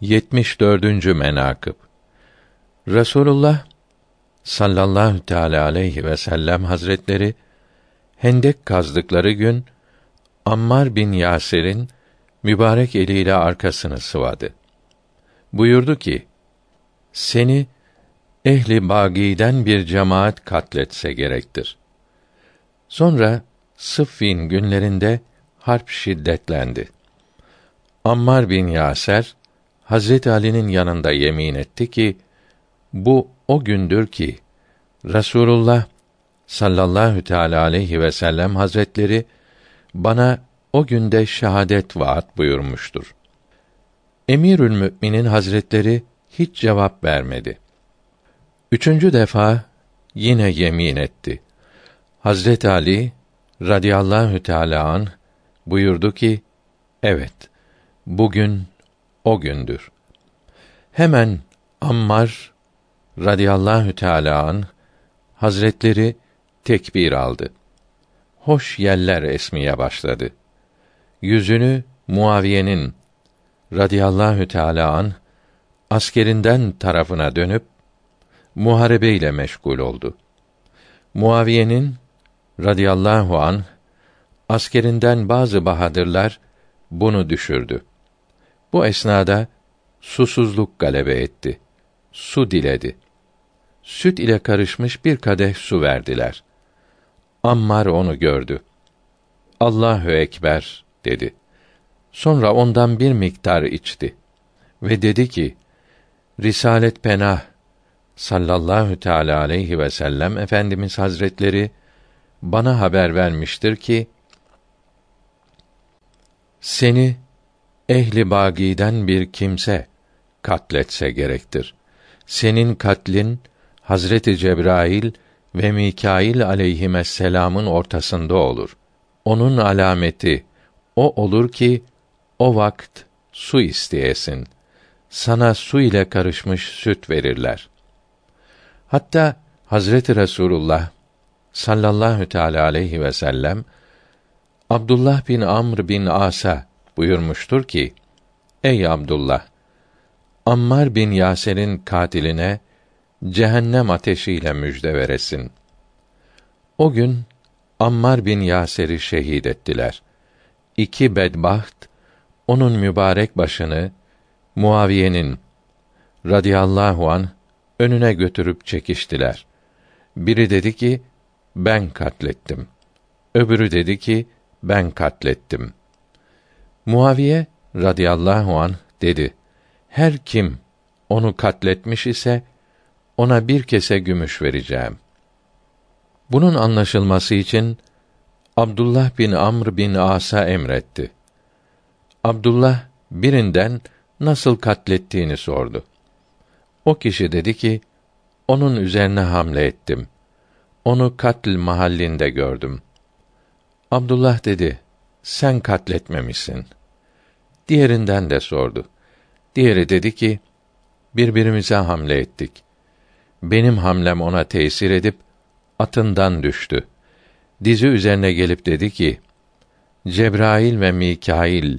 74. menakıb Resulullah sallallahu teala aleyhi ve sellem hazretleri hendek kazdıkları gün Ammar bin Yasir'in mübarek eliyle arkasını sıvadı. Buyurdu ki: Seni ehli bagiden bir cemaat katletse gerektir. Sonra Sıffin günlerinde harp şiddetlendi. Ammar bin Yaser Hazret Ali'nin yanında yemin etti ki bu o gündür ki Rasulullah sallallahu teala aleyhi ve sellem hazretleri bana o günde şehadet vaat buyurmuştur. Emirül Mü'minin hazretleri hiç cevap vermedi. Üçüncü defa yine yemin etti. Hazret Ali radıyallahu teala an buyurdu ki: Evet, bugün o gündür. Hemen Ammar radıyallahu teala an Hazretleri tekbir aldı. Hoş yeller esmeye başladı. Yüzünü Muaviye'nin radıyallahu teala an askerinden tarafına dönüp muharebe ile meşgul oldu. Muaviye'nin radıyallahu an askerinden bazı bahadırlar bunu düşürdü. Bu esnada susuzluk galebe etti. Su diledi. Süt ile karışmış bir kadeh su verdiler. Ammar onu gördü. Allahu ekber dedi. Sonra ondan bir miktar içti ve dedi ki: Risalet Penah sallallahu teala aleyhi ve sellem efendimiz hazretleri bana haber vermiştir ki seni ehli bagiden bir kimse katletse gerektir. Senin katlin Hazreti Cebrail ve Mikail aleyhisselam'ın ortasında olur. Onun alameti o olur ki o vakt su isteyesin. Sana su ile karışmış süt verirler. Hatta Hazreti Resulullah sallallahu teala aleyhi ve sellem Abdullah bin Amr bin Asa buyurmuştur ki: Ey Abdullah, Ammar bin Yaser'in katiline cehennem ateşiyle müjde veresin. O gün Ammar bin Yaser'i şehit ettiler. İki bedbaht onun mübarek başını Muaviye'nin radıyallahu an önüne götürüp çekiştiler. Biri dedi ki ben katlettim. Öbürü dedi ki ben katlettim. Muaviye radıyallahu an dedi: Her kim onu katletmiş ise ona bir kese gümüş vereceğim. Bunun anlaşılması için Abdullah bin Amr bin As'a emretti. Abdullah birinden nasıl katlettiğini sordu. O kişi dedi ki, onun üzerine hamle ettim. Onu katl mahallinde gördüm. Abdullah dedi, sen katletmemişsin. Diğerinden de sordu. Diğeri dedi ki, birbirimize hamle ettik. Benim hamlem ona tesir edip, atından düştü. Dizi üzerine gelip dedi ki, Cebrail ve Mikail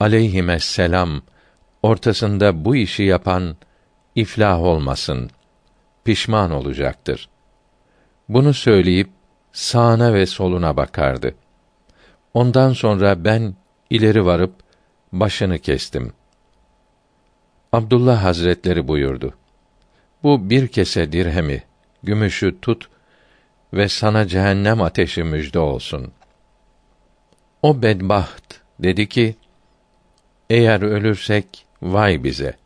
aleyhisselam ortasında bu işi yapan iflah olmasın, pişman olacaktır. Bunu söyleyip sağına ve soluna bakardı. Ondan sonra ben ileri varıp başını kestim. Abdullah Hazretleri buyurdu. Bu bir kese dirhemi, gümüşü tut ve sana cehennem ateşi müjde olsun. O bedbaht dedi ki, eğer ölürsek vay bize.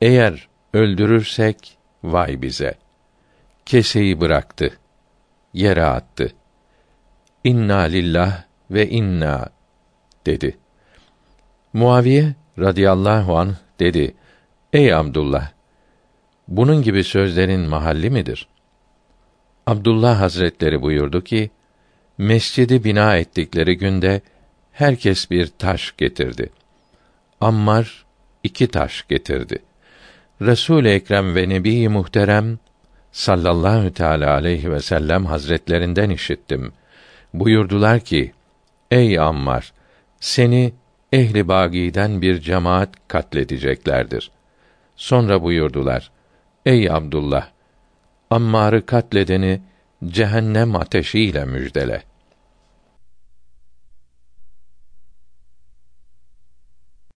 Eğer öldürürsek vay bize. Keseyi bıraktı. Yere attı. İnna lillah ve inna dedi. Muaviye radıyallahu an dedi: Ey Abdullah, bunun gibi sözlerin mahalli midir? Abdullah Hazretleri buyurdu ki, mescidi bina ettikleri günde herkes bir taş getirdi. Ammar iki taş getirdi. Resul Ekrem ve Nebi Muhterem sallallahu teala aleyhi ve sellem hazretlerinden işittim. Buyurdular ki: Ey Ammar, seni ehli bagiden bir cemaat katledeceklerdir. Sonra buyurdular: Ey Abdullah, Ammar'ı katledeni cehennem ateşiyle müjdele.